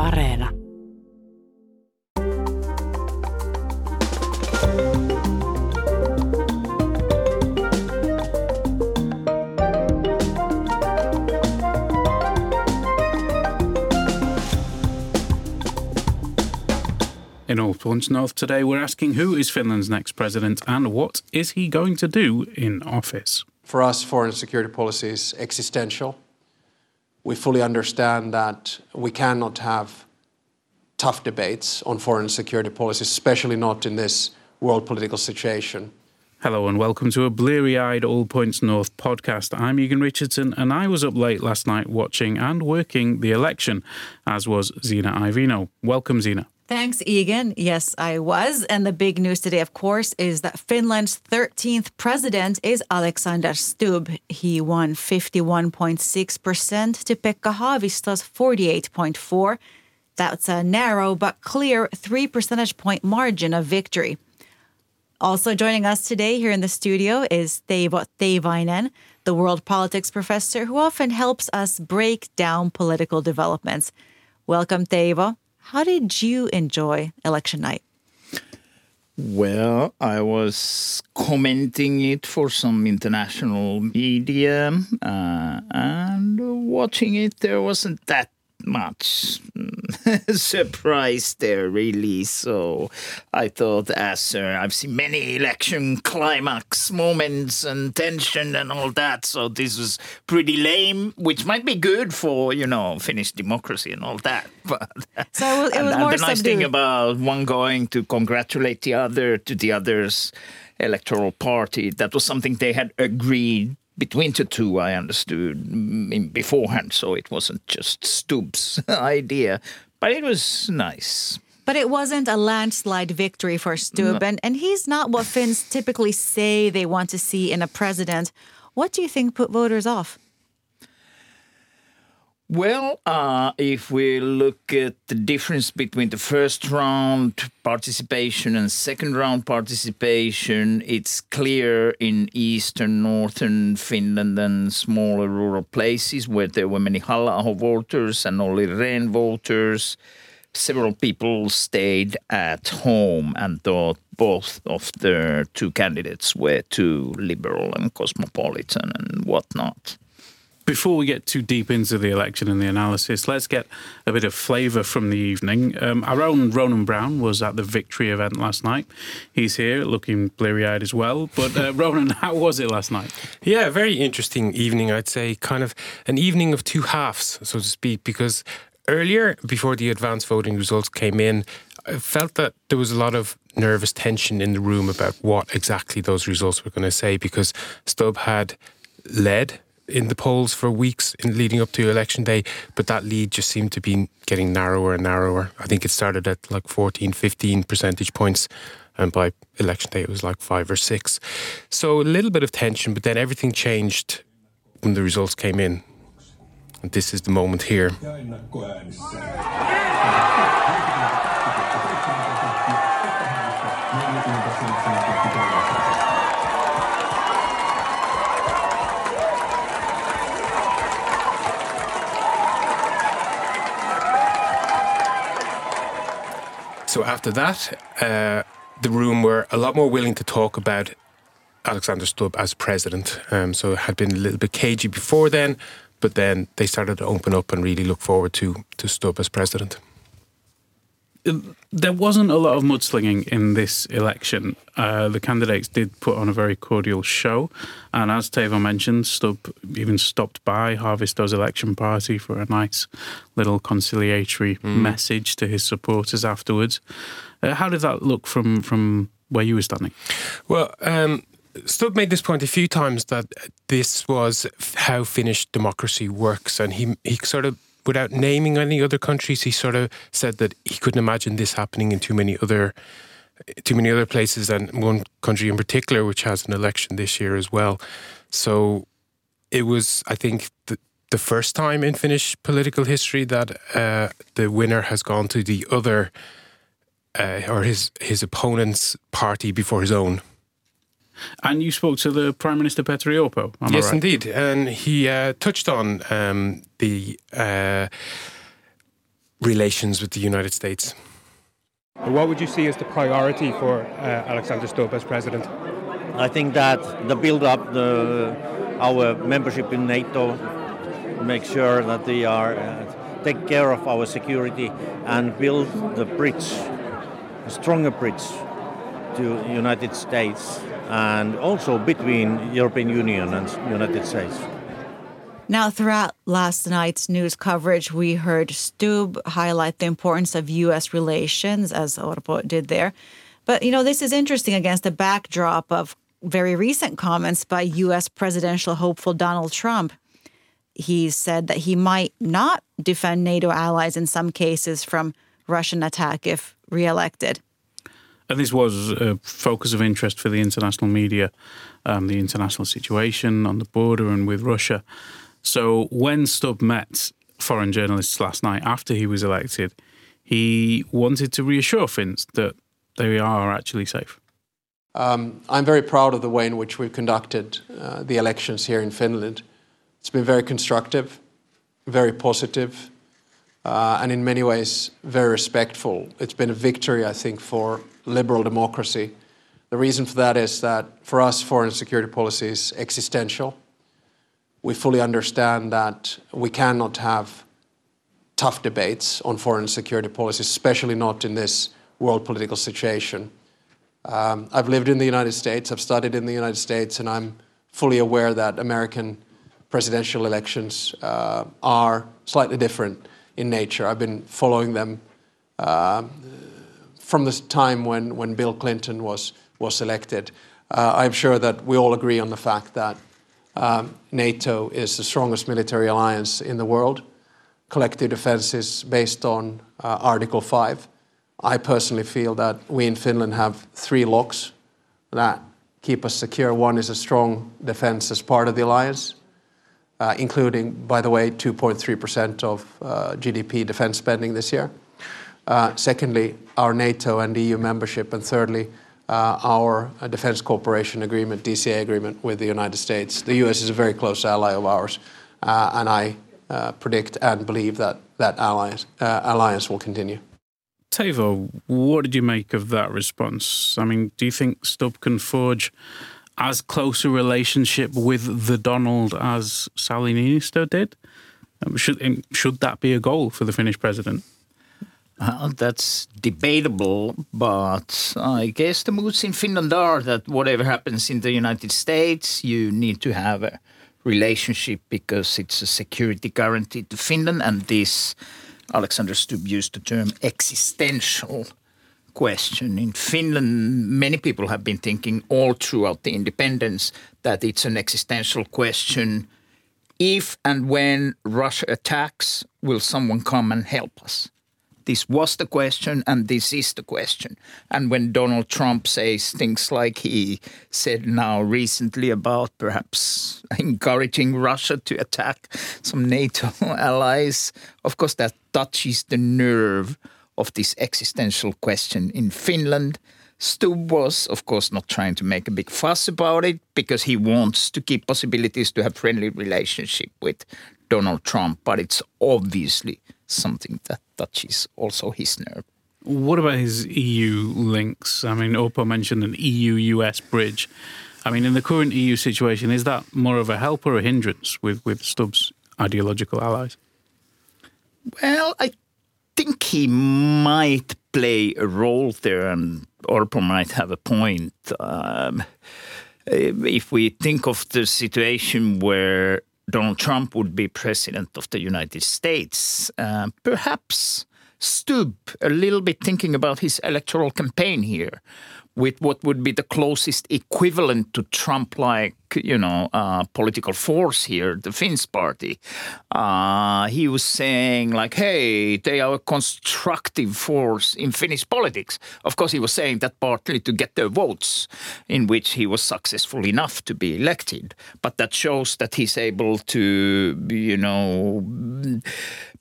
Areena. In All Points North today, we're asking who is Finland's next president and what is he going to do in office? For us, foreign security policy is existential. We fully understand that we cannot have tough debates on foreign security policy, especially not in this world political situation. Hello and welcome to a bleary eyed All Points North podcast. I'm Egan Richardson and I was up late last night watching and working the election, as was Zena Iovino. Welcome, Zena. Thanks, Egan. Yes, I was. And the big news today, of course, is that Finland's 13th president is Alexander Stubb. He won 51.6% to Pekka Haavisto's 48.4. That's a narrow but clear three percentage point margin of victory. Also joining us today here in the studio is Teivo Teivainen, the world politics professor who often helps us break down political developments. Welcome, Teivo. How did you enjoy election night? Well, I was commenting it for some international media, uh, and watching it, there wasn't that much surprise there, really. So I thought, as uh, I've seen many election climax moments and tension and all that, so this was pretty lame, which might be good for you know Finnish democracy and all that. But so it was and, more and the nice subdued. thing about one going to congratulate the other to the other's electoral party, that was something they had agreed between the two, I understood mm, beforehand, so it wasn't just Stubb's idea, but it was nice. But it wasn't a landslide victory for Stubb, and, and he's not what Finns typically say they want to see in a president. What do you think put voters off? Well, uh, if we look at the difference between the first round participation and second round participation, it's clear in eastern, northern Finland and smaller rural places where there were many halla voters and Olli Rehn voters. Several people stayed at home and thought both of the two candidates were too liberal and cosmopolitan and whatnot. Before we get too deep into the election and the analysis, let's get a bit of flavour from the evening. Um, our own Ronan Browne was at the victory event last night. He's here looking bleary eyed as well. But uh, Ronan, how was it last night? Yeah, very interesting evening, I'd say. Kind of an evening of two halves, so to speak, because earlier, before the advance voting results came in, I felt that there was a lot of nervous tension in the room about what exactly those results were going to say because Stubb had led in the polls for weeks in leading up to election day, but that lead just seemed to be getting narrower and narrower. I think it started at like 14, 15 percentage points, and by election day it was like five or six. So a little bit of tension, but then everything changed when the results came in. And this is the moment here. So after that, uh, the room were a lot more willing to talk about Alexander Stubb as president. Um, so it had been a little bit cagey before then, but then they started to open up and really look forward to to Stubb as president. There wasn't a lot of mudslinging in this election. Uh, the candidates did put on a very cordial show. And as Teivo mentioned, Stubb even stopped by Haavisto's election party for a nice little conciliatory message to his supporters afterwards. Uh, how did that look from, from where you were standing? Well, um, Stubb made this point a few times that this was how Finnish democracy works, and he he sort of, without naming any other countries, he sort of said that he couldn't imagine this happening in too many other too many other places, and one country in particular, which has an election this year as well. So it was, I think, the, the first time in Finnish political history that uh, the winner has gone to the other uh, or his his opponent's party before his own. And you spoke to the Prime Minister Petteri Orpo. Am I yes, right? indeed, and he uh, touched on um, the uh, relations with the United States. What would you see as the priority for uh, Alexander Stubb as president? I think that the build-up, the our membership in NATO, make sure that they are uh, take care of our security and build the bridge, a stronger bridge to United States and also between European Union and United States. Now, throughout last night's news coverage, we heard Stubb highlight the importance of U.S. relations, as Orpo did there. But, you know, this is interesting against the backdrop of very recent comments by U.S. presidential hopeful Donald Trump. He said that he might not defend NATO allies in some cases from Russian attack if reelected. And this was a focus of interest for the international media, um, the international situation on the border and with Russia. So when Stubb met foreign journalists last night after he was elected, he wanted to reassure Finns that they are actually safe. Um, I'm very proud of the way in which we've conducted uh, the elections here in Finland. It's been very constructive, very positive, uh, and in many ways very respectful. It's been a victory, I think, for liberal democracy. The reason for that is that for us, foreign security policy is existential. We fully understand that we cannot have tough debates on foreign security policy, especially not in this world political situation. Um, I've lived in the United States, I've studied in the United States, and I'm fully aware that American presidential elections uh, are slightly different in nature. I've been following them uh, from the time when, when Bill Clinton was, was elected. Uh, I'm sure that we all agree on the fact that um, NATO is the strongest military alliance in the world. Collective defense is based on uh, Article 5. I personally feel that we in Finland have three locks that keep us secure. One is a strong defense as part of the alliance, uh, including, by the way, 2.3% of uh, GDP defense spending this year. Uh, secondly, our NATO and EU membership. And thirdly, uh, our uh, defense cooperation agreement, DCA agreement with the United States. The US is a very close ally of ours, and I predict and believe that that alliance, alliance will continue. Teivo, what did you make of that response? I mean, do you think Stubb can forge as close a relationship with the Donald as Sauli Niinistö did? Um, should should that be a goal for the Finnish president? Uh, that's debatable, but I guess the moods in Finland are that whatever happens in the United States, you need to have a relationship because it's a security guarantee to Finland, and this Alexander Stubb used the term existential question. In Finland, many people have been thinking all throughout the independence that it's an existential question. If and when Russia attacks, will someone come and help us? This was the question, and this is the question. And when Donald Trump says things like he said now recently about perhaps encouraging Russia to attack some NATO allies, of course, that touches the nerve of this existential question in Finland. Stubb was, of course, not trying to make a big fuss about it because he wants to keep possibilities to have friendly relationship with Donald Trump, but it's obviously something that touches also his nerve. What about his EU links? I mean, Orpo mentioned an EU-US bridge. I mean, in the current EU situation, is that more of a help or a hindrance with, with Stubb's ideological allies? Well, I think he might play a role there, and Orpo might have a point. Um, if we think of the situation where Donald Trump would be president of the United States, uh, perhaps Stubb a little bit thinking about his electoral campaign here with what would be the closest equivalent to Trump like, you know, uh, political force here, the Finns party. Uh, he was saying, like, hey, they are a constructive force in Finnish politics. Of course, he was saying that partly to get their votes, in which he was successful enough to be elected. But that shows that he's able to, you know,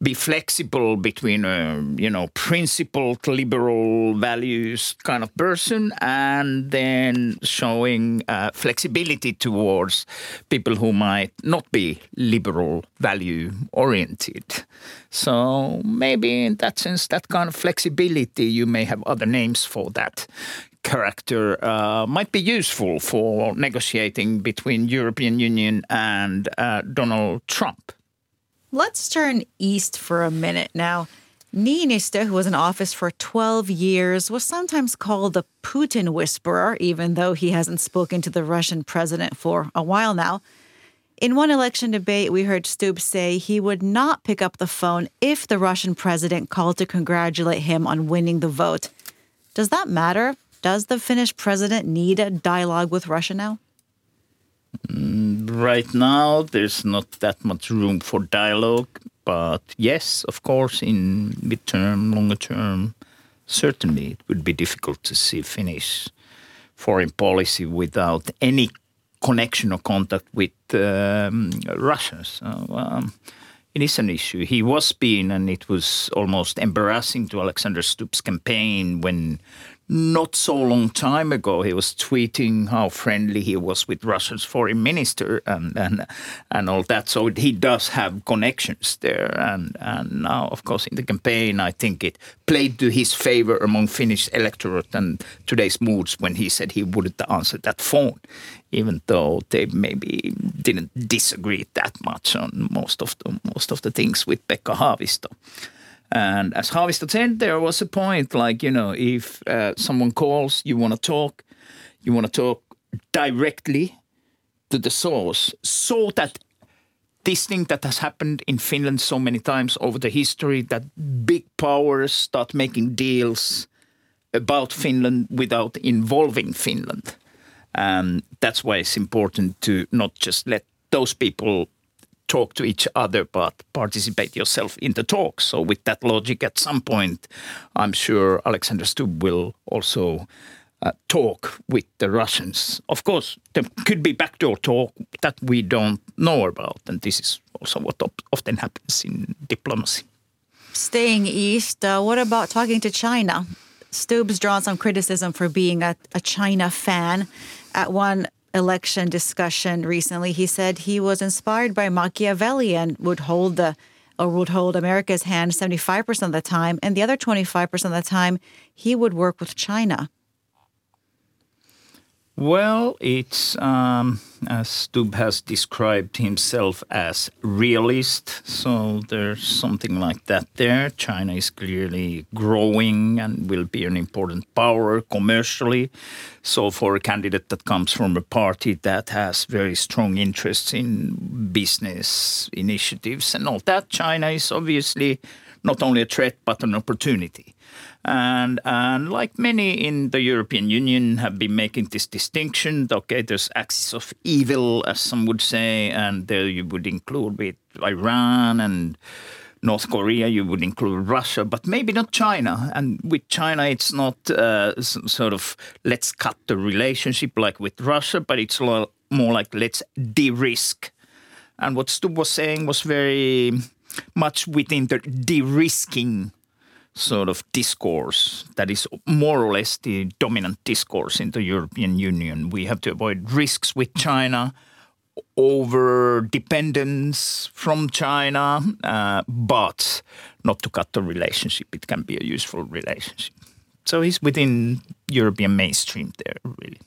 be flexible between a, you know, principled liberal values kind of person and then showing uh, flexibility to towards people who might not be liberal value oriented. So maybe in that sense, that kind of flexibility, you may have other names for that character uh, might be useful for negotiating between European Union and uh, Donald Trump. Let's turn east for a minute now. Niinistö, who was in office for 12 years, was sometimes called the Putin whisperer, even though he hasn't spoken to the Russian president for a while now. In one election debate, we heard Stubb say he would not pick up the phone if the Russian president called to congratulate him on winning the vote. Does that matter? Does the Finnish president need a dialogue with Russia now? Mm, right now, there's not that much room for dialogue, but yes, of course, in mid-term, longer term, certainly it would be difficult to see Finnish foreign policy without any connection or contact with um, Russia. So um, it is an issue. He was being, and it was almost embarrassing to Alexander Stubb's campaign when not so long time ago, he was tweeting how friendly he was with Russia's foreign minister and and and all that. So he does have connections there. And and now, of course, in the campaign, I think it played to his favor among Finnish electorate and today's moods when he said he wouldn't answer that phone, even though they maybe didn't disagree that much on most of the most of the things with Pekka Haavisto. And as Haavisto said, there was a point like, you know, if uh, someone calls, you want to talk, you want to talk directly to the source so that this thing that has happened in Finland so many times over the history that big powers start making deals about Finland without involving Finland. Um, that's why it's important to not just let those people talk to each other, but participate yourself in the talk. So, with that logic, at some point, I'm sure Alexander Stubb will also uh, talk with the Russians. Of course, there could be backdoor talk that we don't know about, and this is also what often happens in diplomacy. Staying east, uh, what about talking to China? Stubb's drawn some criticism for being a, a China fan. At one election discussion recently, he said he was inspired by Machiavelli and would hold the or would hold America's hand 75% of the time, and the other 25% of the time he would work with China. Well, it's um, as Stubb has described himself as realist, so there's something like that there. China is clearly growing and will be an important power commercially. So, for a candidate that comes from a party that has very strong interests in business initiatives and all that, China is obviously not only a threat but an opportunity. And, and like many in the European Union have been making this distinction, okay, there's axis of evil, as some would say, and there you would include with Iran and North Korea, you would include Russia, but maybe not China. And with China, it's not uh, sort of let's cut the relationship like with Russia, but it's more like let's de risk. And what Stubb was saying was very much within the de risking sort of discourse that is more or less the dominant discourse in the European Union. We have to avoid risks with China, over dependence from China, uh, but not to cut the relationship. It can be a useful relationship. So he's within European mainstream there, really.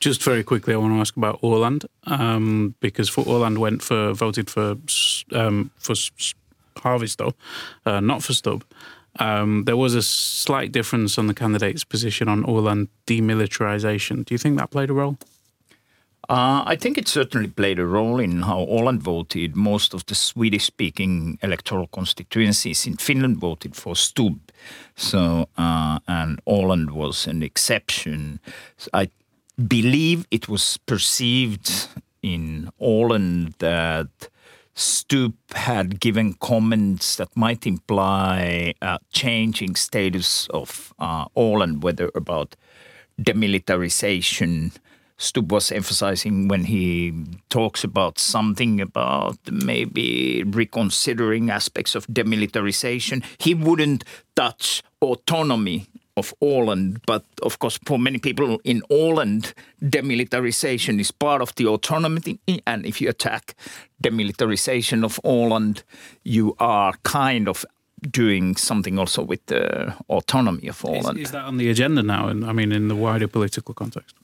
Just very quickly, I want to ask about Åland um, because for Åland went for voted for um, for Haavisto, uh, not for Stubb. Um, there was a slight difference on the candidate's position on Åland demilitarization. Do you think that played a role? Uh, I think it certainly played a role in how Åland voted. Most of the Swedish speaking electoral constituencies in Finland voted for Stubb. So, uh, and Åland was an exception. I believe it was perceived in Åland that Stubb had given comments that might imply a changing status of uh, whether about demilitarization. Stubb was emphasizing when he talks about something about maybe reconsidering aspects of demilitarization, he wouldn't touch autonomy of Åland, but of course, for many people in Åland, demilitarization is part of the autonomy. And if you attack demilitarization of Åland, you are kind of doing something also with the autonomy of Åland. Is, is that on the agenda now? And I mean, in the wider political context.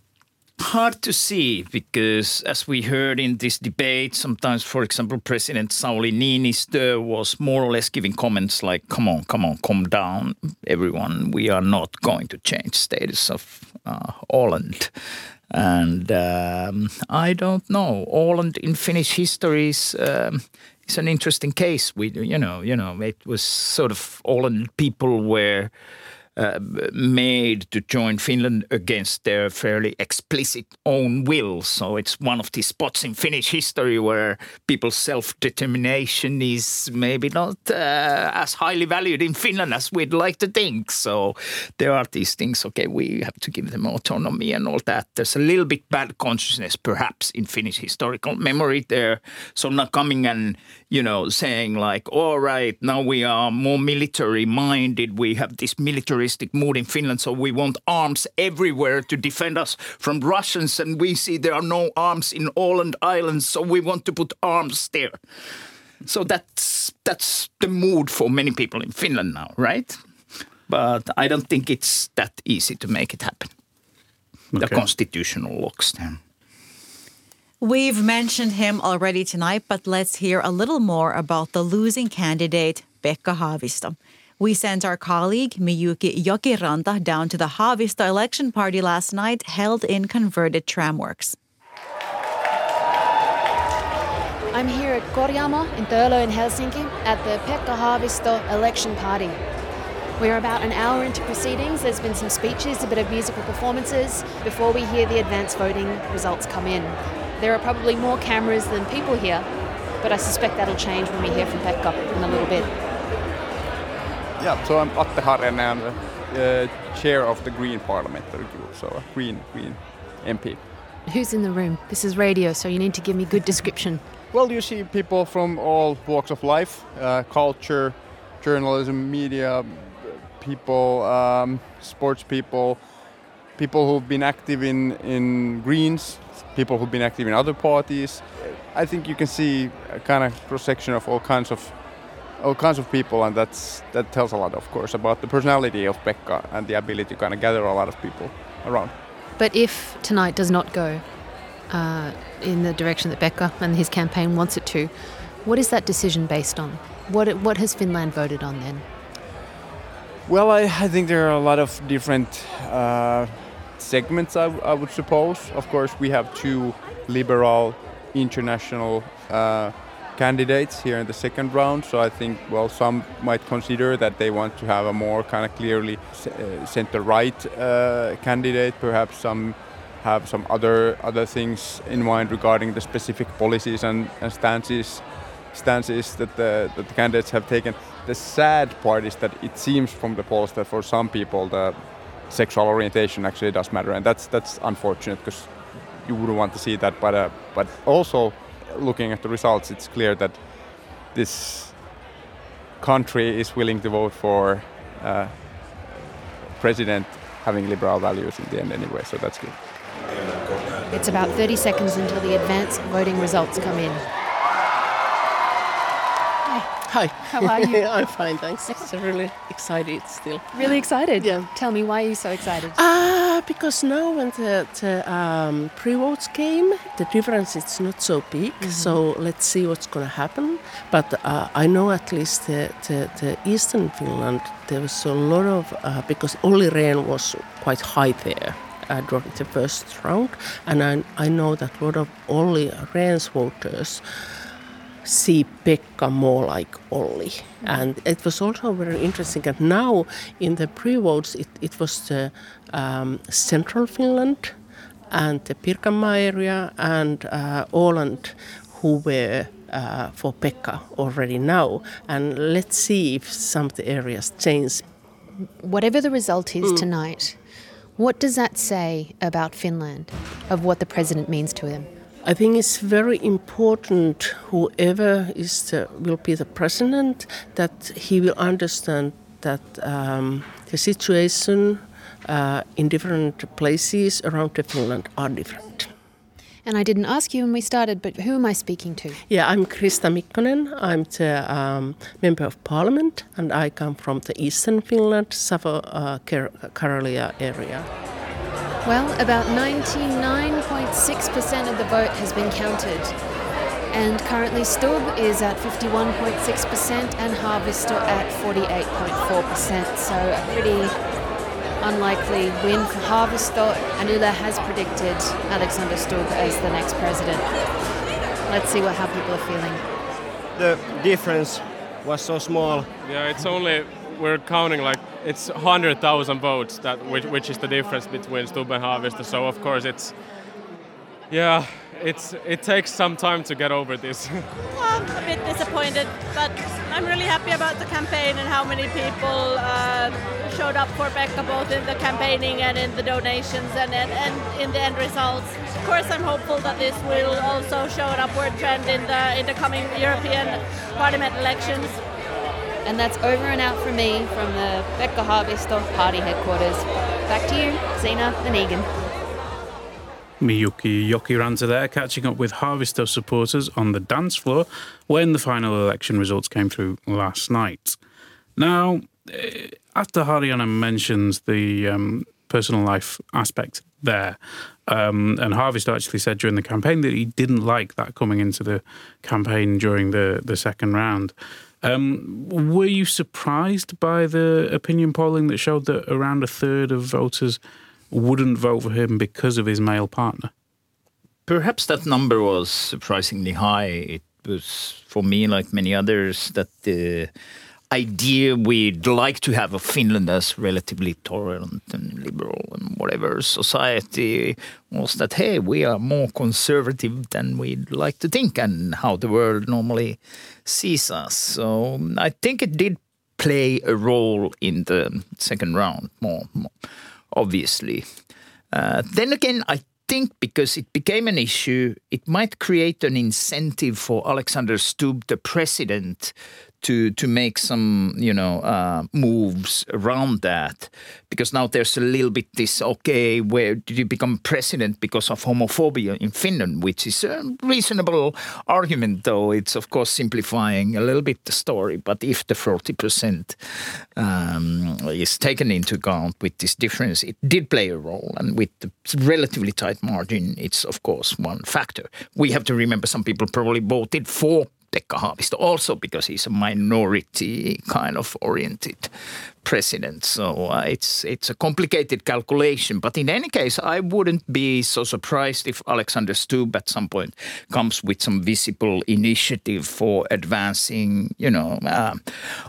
Hard to see because, as we heard in this debate, sometimes, for example, President Sauli Niinistö was more or less giving comments like, "Come on, come on, calm down, everyone. We are not going to change status of uh, Åland." And um, I don't know. Åland in Finnish history is, um, is an interesting case. We, you know, you know, it was sort of Åland people were uh, made to join Finland against their fairly explicit own will. So it's one of these spots in Finnish history where people's self determination is maybe not uh, as highly valued in Finland as we'd like to think. So there are these things, okay, we have to give them autonomy and all that. There's a little bit bad consciousness perhaps in Finnish historical memory there. So not coming and, you know, saying like, all right, now we are more military minded, we have this militaristic mood in Finland, so we want arms everywhere to defend us from Russians, and we see there are no arms in Åland Islands, so we want to put arms there. So that's that's the mood for many people in Finland now, right? But I don't think it's that easy to make it happen. Okay. The constitutional locks there. We've mentioned him already tonight, but let's hear a little more about the losing candidate, Pekka Haavisto. We sent our colleague Miyuki Jokiranta down to the Haavisto election party last night, held in converted tramworks. I'm here at Korjaamo in Töölö in Helsinki at the Pekka Haavisto election party. We're about an hour into proceedings. There's been some speeches, a bit of musical performances before we hear the advance voting results come in. There are probably more cameras than people here, but I suspect that'll change when we hear from Pekka in a little bit. Yeah, so I'm Atte Harjanne. I'm the uh, chair of the Green Parliamentary Group, so a Green Green MP. Who's in the room? This is radio, so you need to give me good description. Well, you see people from all walks of life, uh, culture, journalism, media, people, um, sports people, people who've been active in, in Greens, people who've been active in other parties. I think you can see a kind of cross section of all kinds of all kinds of people, and that's that tells a lot, of course, about the personality of Pekka and the ability to kind of gather a lot of people around. But if tonight does not go uh, in the direction that Pekka and his campaign wants it to, what is that decision based on? What what has Finland voted on then? Well, I, I think there are a lot of different uh, segments. I, would suppose. Of course, we have two liberal international. Uh, candidates here in the second round. So I think, well, some might consider that they want to have a more kind of clearly uh, center-right uh, candidate. Perhaps some have some other other things in mind regarding the specific policies and, and stances stances that the, that the candidates have taken. The sad part is that it seems from the polls that for some people the sexual orientation actually does matter, and that's that's unfortunate because you wouldn't want to see that. But uh, but also looking at the results, it's clear that this country is willing to vote for uh, president having liberal values in the end anyway, so that's good. It's about 30 seconds until the advance voting results come in. Hi. How are you? I'm fine, thanks. It's really excited still. Really excited? Yeah. Tell me, why are you so excited? Ah, uh, because now when the, the um, pre-votes came, the difference is not so big. Mm-hmm. So let's see what's going to happen. But uh, I know at least the, the, the, Eastern Finland, there was a lot of, uh, because Olli Rehn was quite high there. Uh, during the first round, and I, I know that a lot of Olli Rehn's voters see Pekka more like Olli. And it was also very interesting that now in the pre-votes it, it was the um, central Finland and the Pirkanmaa area and uh, Åland who were uh, for Pekka already now. And let's see if some of the areas change. Whatever the result is mm. tonight, what does that say about Finland, of what the president means to them? I think it's very important, whoever is the, will be the president, that he will understand that um, the situation uh, in different places around the Finland are different. And I didn't ask you when we started, but who am I speaking to? Yeah, I'm Krista Mikkonen. I'm the um, member of parliament, and I come from the eastern Finland, Savo uh, Karelia area. Well, about 99.6% of the vote has been counted. And currently Stubb is at 51.6% and Haavisto at 48.4%. So a pretty unlikely win for Haavisto, and Yle has predicted Alexander Stubb as the next president. Let's see what how people are feeling. The difference was so small. Yeah, it's only we're counting like it's 100,000 votes that which, which is the difference between Stubb and Haavisto. So of course it's yeah, it's it takes some time to get over this. well, I'm a bit disappointed, but I'm really happy about the campaign and how many people uh, showed up for Pekka, both in the campaigning and in the donations and, and, and in the end results. Of course, I'm hopeful that this will also show an upward trend in the in the coming European Parliament elections. And that's over and out from me from the Pekka Haavisto party headquarters. Back to you, Zena and Egan. Miyuki Jokiranta there, catching up with Haavisto supporters on the dance floor when the final election results came through last night. Now, eh, after Harjanne mentions the um, personal life aspect there, um, and Haavisto actually said during the campaign that he didn't like that coming into the campaign during the, the second round. Um, were you surprised by the opinion polling that showed that around a third of voters wouldn't vote for him because of his male partner? Perhaps that number was surprisingly high. It was, for me, like many others, that the idea we'd like to have of Finland as relatively tolerant and liberal and whatever society was that, hey, we are more conservative than we'd like to think and how the world normally sees us. So I think it did play a role in the second round more. more obviously. Uh, then again, I think because it became an issue, it might create an incentive for Alexander Stubb, the president, to to make some you know uh, moves around that. Because now there's a little bit this okay where did you become president because of homophobia in Finland which is a reasonable argument though it's of course simplifying a little bit the story. But if the 40% um, is taken into account with this difference it did play a role. And with the relatively tight margin it's of course one factor. We have to remember some people probably voted for Pekka Haavisto, also because he's a minority kind of oriented president. So uh, it's it's a complicated calculation. But in any case, I wouldn't be so surprised if Alexander Stubb at some point comes with some visible initiative for advancing, you know, uh,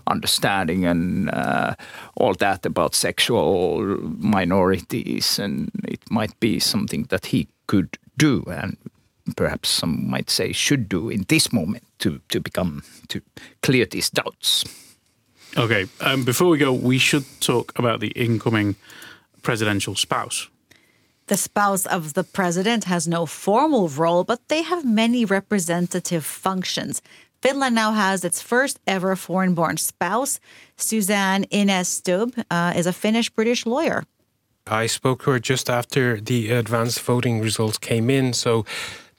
understanding and uh, all that about sexual minorities, and it might be something that he could do and perhaps some might say should do in this moment to, to become to clear these doubts. Okay, um, before we go, we should talk about the incoming presidential spouse. The spouse of the president has no formal role, but they have many representative functions. Finland now has its first ever foreign born spouse. Suzanne Innes Stubb uh, is a Finnish British lawyer. I spoke to her just after the advanced voting results came in. So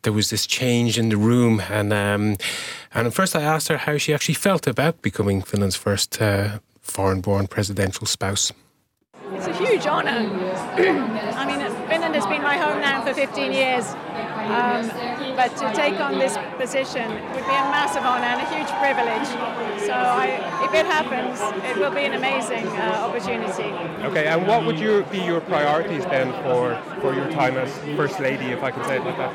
there was this change in the room, and um, and at first I asked her how she actually felt about becoming Finland's first uh, foreign-born presidential spouse. It's a huge honour. I mean, Finland has been my home now for 15 years. Um, but to take on this position would be a massive honor and a huge privilege. So I, if it happens, it will be an amazing uh, opportunity. Okay, and what would you be your priorities then for, for your time as First Lady, if I can say it like that?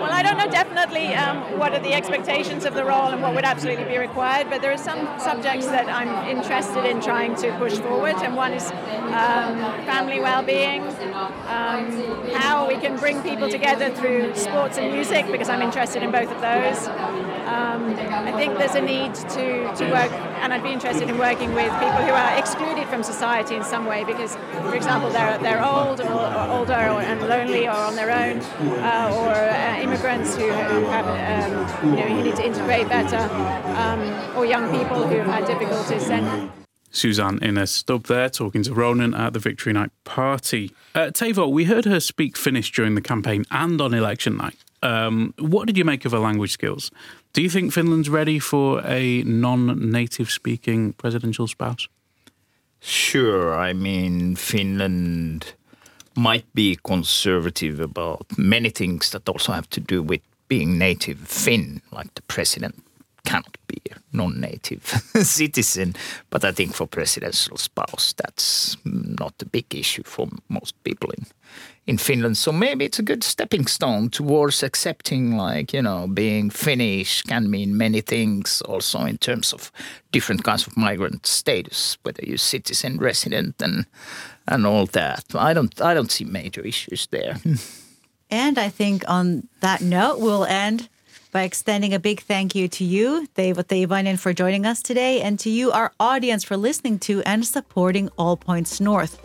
Well, I don't know definitely um, what are the expectations of the role and what would absolutely be required, but there are some subjects that I'm interested in trying to push forward, and one is um, family well-being, um, how we can bring people together through sports and music, because I'm interested in both of those. Um, I think there's a need to, to work, and I'd be interested in working with people who are excluded from society in some way, because, for example, they're, they're old or, or older or, and lonely or on their own, uh, or uh, immigrants who, have, um, you know, need to integrate better, um, or young people who have had difficulties. And Suzanne Innes Stubb there talking to Ronan at the Victory Night party. Uh, Teivo, we heard her speak Finnish during the campaign and on election night. Um, what did you make of her language skills? Do you think Finland's ready for a non native speaking presidential spouse? Sure. I mean, Finland might be conservative about many things that also have to do with being native Finn, like the president cannot be a non-native citizen. But I think for presidential spouse, that's not a big issue for most people in in Finland. So maybe it's a good stepping stone towards accepting, like you know, being Finnish can mean many things. Also in terms of different kinds of migrant status, whether you're citizen, resident, and and all that. I don't I don't see major issues there. And I think on that note, we'll end by extending a big thank you to you, Teivo Teivainen, for joining us today, and to you, our audience, for listening to and supporting All Points North.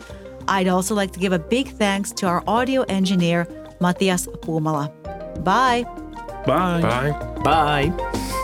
I'd also like to give a big thanks to our audio engineer, Matias Puumala. Bye. Bye. Bye. Bye.